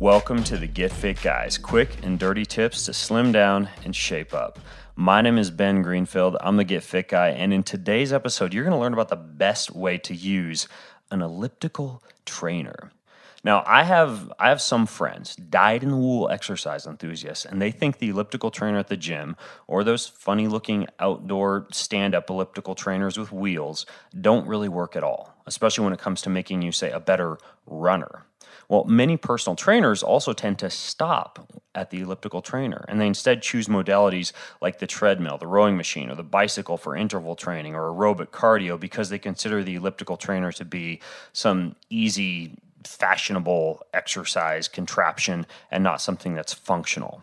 Welcome to the Get Fit Guys, quick and dirty tips to slim down and shape up. My name is Ben Greenfield. I'm the Get Fit Guy, and in today's episode, you're going to learn about the best way to use an elliptical trainer. Now, I have I have some friends, dyed in the wool exercise enthusiasts, and they think the elliptical trainer at the gym or those funny looking outdoor stand up elliptical trainers with wheels don't really work at all, especially when it comes to making you say a better runner. Well, many personal trainers also tend to stop at the elliptical trainer and they instead choose modalities like the treadmill, the rowing machine, or the bicycle for interval training or aerobic cardio because they consider the elliptical trainer to be some easy, fashionable exercise contraption and not something that's functional.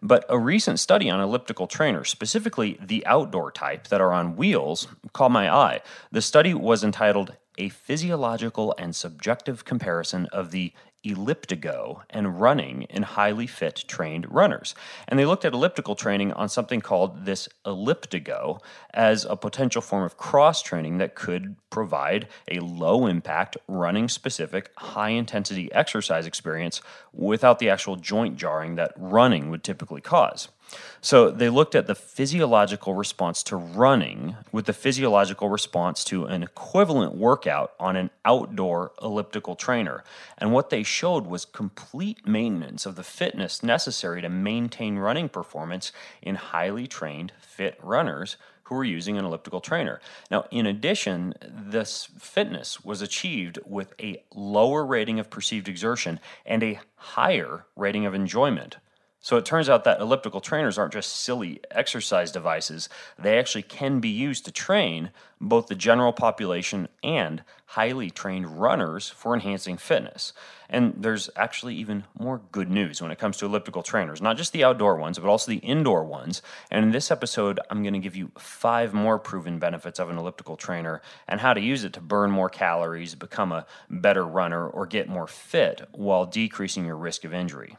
But a recent study on elliptical trainers, specifically the outdoor type that are on wheels, caught my eye. The study was entitled a physiological and subjective comparison of the elliptigo and running in highly fit trained runners. And they looked at elliptical training on something called this elliptigo as a potential form of cross training that could provide a low impact, running specific, high intensity exercise experience without the actual joint jarring that running would typically cause. So they looked at the physiological response to running with the physiological response to an equivalent workout on an outdoor elliptical trainer. And what they showed was complete maintenance of the fitness necessary to maintain running performance in highly trained, fit runners who were using an elliptical trainer. Now, in addition, this fitness was achieved with a lower rating of perceived exertion and a higher rating of enjoyment. So it turns out that elliptical trainers aren't just silly exercise devices. They actually can be used to train both the general population and highly trained runners for enhancing fitness. And there's actually even more good news when it comes to elliptical trainers, not just the outdoor ones, but also the indoor ones. And in this episode, I'm going to give you five more proven benefits of an elliptical trainer and how to use it to burn more calories, become a better runner, or get more fit while decreasing your risk of injury.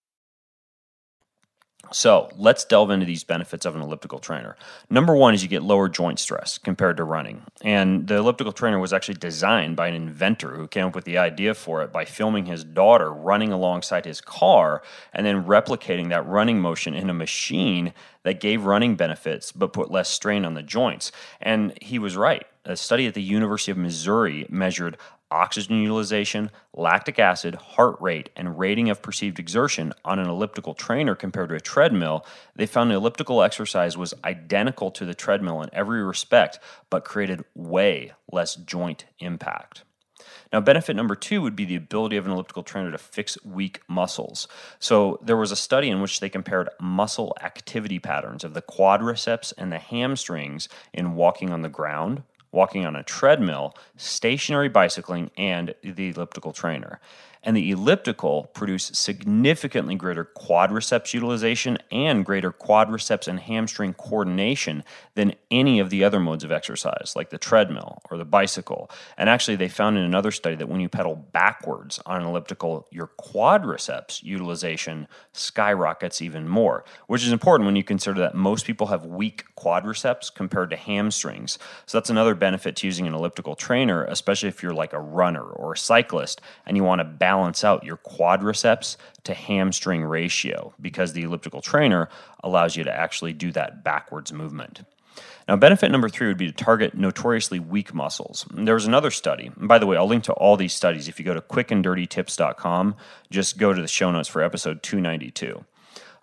So let's delve into these benefits of an elliptical trainer. Number one is you get lower joint stress compared to running. And the elliptical trainer was actually designed by an inventor who came up with the idea for it by filming his daughter running alongside his car and then replicating that running motion in a machine that gave running benefits but put less strain on the joints. And he was right. A study at the University of Missouri measured oxygen utilization, lactic acid, heart rate, and rating of perceived exertion on an elliptical trainer compared to a treadmill, they found the elliptical exercise was identical to the treadmill in every respect, but created way less joint impact. Now, benefit number two would be the ability of an elliptical trainer to fix weak muscles. So, there was a study in which they compared muscle activity patterns of the quadriceps and the hamstrings in walking on the ground walking on a treadmill, stationary bicycling, and the elliptical trainer. And the elliptical produce significantly greater quadriceps utilization and greater quadriceps and hamstring coordination than any of the other modes of exercise, like the treadmill or the bicycle. And actually, they found in another study that when you pedal backwards on an elliptical, your quadriceps utilization skyrockets even more, which is important when you consider that most people have weak quadriceps compared to hamstrings. So that's another benefit to using an elliptical trainer, especially if you're like a runner or a cyclist and you want to balance out your quadriceps to hamstring ratio because the elliptical trainer allows you to actually do that backwards movement. Now, benefit number three would be to target notoriously weak muscles. There was another study. And by the way, I'll link to all these studies. If you go to quickanddirtytips.com, just go to the show notes for episode 292.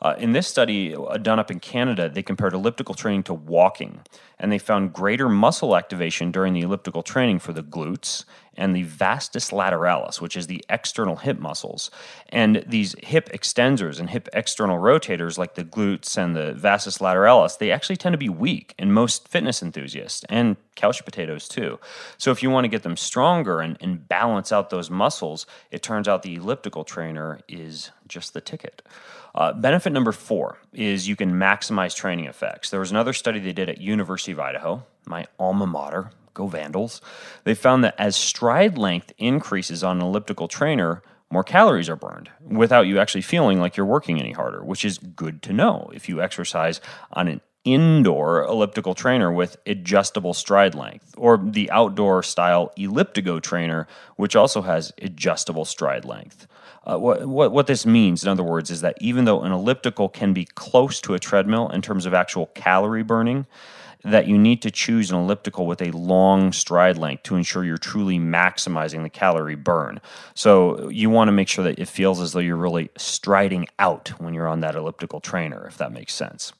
Uh, in this study uh, done up in Canada, they compared elliptical training to walking, and they found greater muscle activation during the elliptical training for the glutes and the vastus lateralis, which is the external hip muscles. And these hip extensors and hip external rotators, like the glutes and the vastus lateralis, they actually tend to be weak in most fitness enthusiasts and couch potatoes too. So if you want to get them stronger and, and balance out those muscles, it turns out the elliptical trainer is just the ticket. Uh, benefit number four is you can maximize training effects. There was another study they did at University of Idaho, my alma mater. Go Vandals! They found that as stride length increases on an elliptical trainer, more calories are burned without you actually feeling like you're working any harder, which is good to know if you exercise on an indoor elliptical trainer with adjustable stride length, or the outdoor style elliptigo trainer, which also has adjustable stride length. Uh, what, what, what this means, in other words, is that even though an elliptical can be close to a treadmill in terms of actual calorie burning, that you need to choose an elliptical with a long stride length to ensure you're truly maximizing the calorie burn. So you want to make sure that it feels as though you're really striding out when you're on that elliptical trainer, if that makes sense.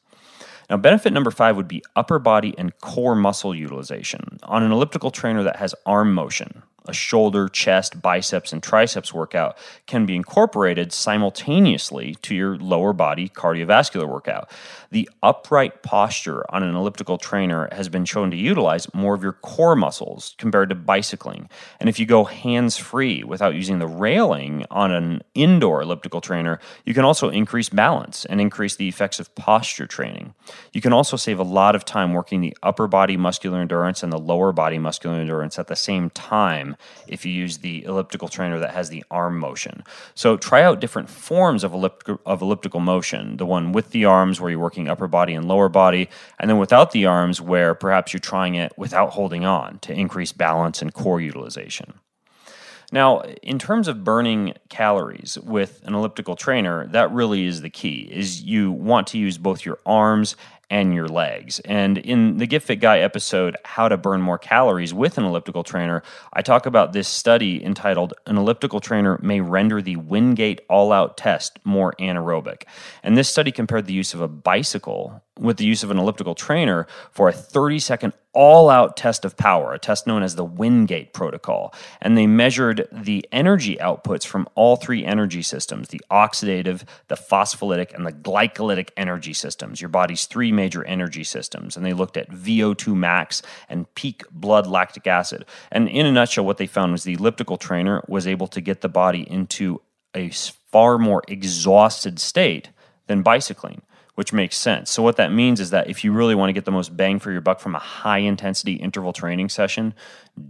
Now, benefit number five would be upper body and core muscle utilization. On an elliptical trainer that has arm motion, a shoulder, chest, biceps, and triceps workout can be incorporated simultaneously to your lower body cardiovascular workout. The upright posture on an elliptical trainer has been shown to utilize more of your core muscles compared to bicycling. And if you go hands free without using the railing on an indoor elliptical trainer, you can also increase balance and increase the effects of posture training. You can also save a lot of time working the upper body muscular endurance and the lower body muscular endurance at the same time if you use the elliptical trainer that has the arm motion. So try out different forms of, elliptical, of elliptical motion. The one with the arms where you're working upper body and lower body, and then without the arms where perhaps you're trying it without holding on to increase balance and core utilization. Now, in terms of burning calories with an elliptical trainer, that really is the key. Is you want to use both your arms and your legs. And in the Get Fit Guy episode, How to Burn More Calories with an Elliptical Trainer, I talk about this study entitled An Elliptical Trainer May Render the Wingate All Out Test More Anaerobic. And this study compared the use of a bicycle with the use of an elliptical trainer for a 30 second all out test of power, a test known as the Wingate protocol. And they measured the energy outputs from all three energy systems the oxidative, the phospholytic, and the glycolytic energy systems, your body's three major energy systems. And they looked at VO2 max and peak blood lactic acid. And in a nutshell, what they found was the elliptical trainer was able to get the body into a far more exhausted state than bicycling which makes sense. So, what that means is that if you really want to get the most bang for your buck from a high intensity interval training session,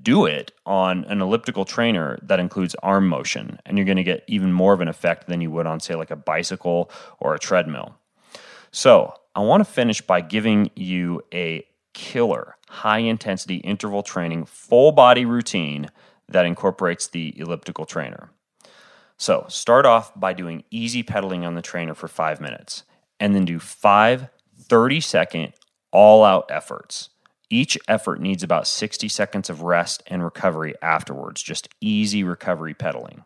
do it on an elliptical trainer that includes arm motion, and you're going to get even more of an effect than you would on, say, like a bicycle or a treadmill. So, I want to finish by giving you a killer high intensity interval training full body routine that incorporates the elliptical trainer. So, start off by doing easy pedaling on the trainer for five minutes, and then do five 30 second all out efforts. Each effort needs about 60 seconds of rest and recovery afterwards, just easy recovery pedaling.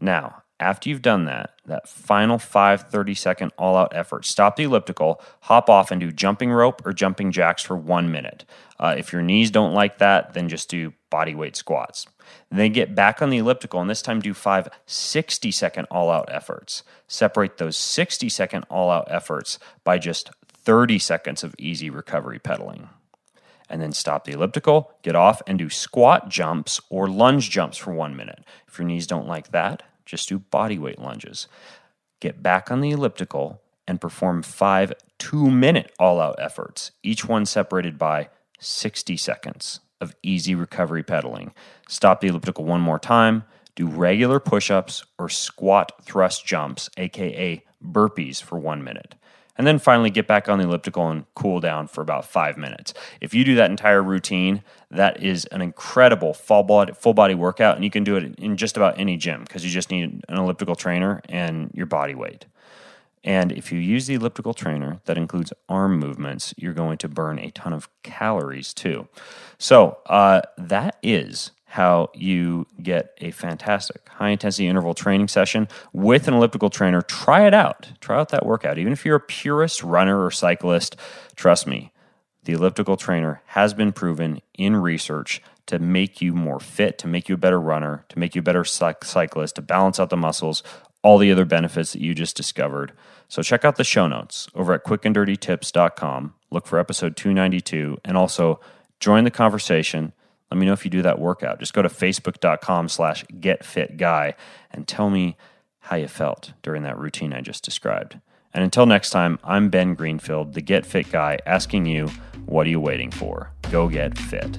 Now, after you've done that, that final five 30 second all out effort, stop the elliptical, hop off, and do jumping rope or jumping jacks for one minute. Uh, if your knees don't like that, then just do body weight squats. Then get back on the elliptical and this time do five 60 second all out efforts. Separate those 60 second all out efforts by just 30 seconds of easy recovery pedaling. And then stop the elliptical, get off, and do squat jumps or lunge jumps for one minute. If your knees don't like that, just do body weight lunges. Get back on the elliptical and perform five two minute all out efforts, each one separated by 60 seconds of easy recovery pedaling. Stop the elliptical one more time, do regular push ups or squat thrust jumps, aka burpees, for one minute and then finally get back on the elliptical and cool down for about five minutes. If you do that entire routine, that is an incredible full body, full body workout, and you can do it in just about any gym because you just need an elliptical trainer and your body weight. And if you use the elliptical trainer that includes arm movements, you're going to burn a ton of calories too. So uh, that is how you get a fantastic high intensity interval training session with an elliptical trainer. Try it out. Try out that workout. Even if you're a purist runner or cyclist, trust me, the elliptical trainer has been proven in research to make you more fit, to make you a better runner, to make you a better cyclist, to balance out the muscles, all the other benefits that you just discovered. So check out the show notes over at quickanddirtytips.com. Look for episode 292 and also join the conversation let me know if you do that workout. Just go to facebook.com slash getfitguy and tell me how you felt during that routine I just described. And until next time, I'm Ben Greenfield, the Get Fit Guy, asking you, what are you waiting for? Go get fit.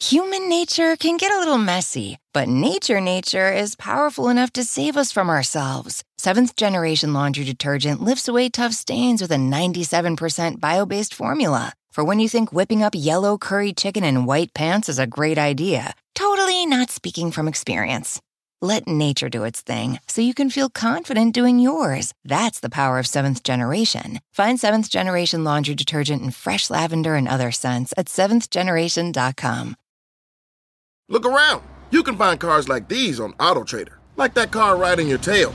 Human nature can get a little messy, but nature nature is powerful enough to save us from ourselves. Seventh generation laundry detergent lifts away tough stains with a 97% bio based formula. For when you think whipping up yellow curry chicken in white pants is a great idea, totally not speaking from experience. Let nature do its thing so you can feel confident doing yours. That's the power of seventh generation. Find seventh generation laundry detergent in fresh lavender and other scents at seventhgeneration.com. Look around. You can find cars like these on AutoTrader, like that car riding your tail.